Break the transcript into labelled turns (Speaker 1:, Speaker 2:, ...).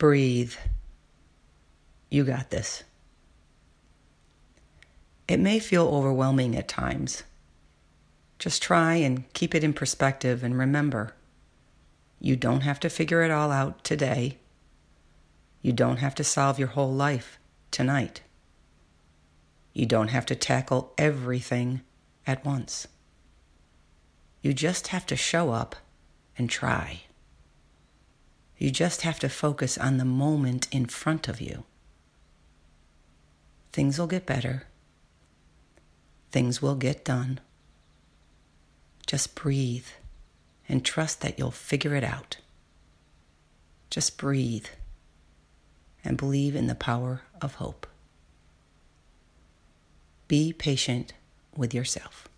Speaker 1: Breathe. You got this. It may feel overwhelming at times. Just try and keep it in perspective and remember you don't have to figure it all out today. You don't have to solve your whole life tonight. You don't have to tackle everything at once. You just have to show up and try. You just have to focus on the moment in front of you. Things will get better. Things will get done. Just breathe and trust that you'll figure it out. Just breathe and believe in the power of hope. Be patient with yourself.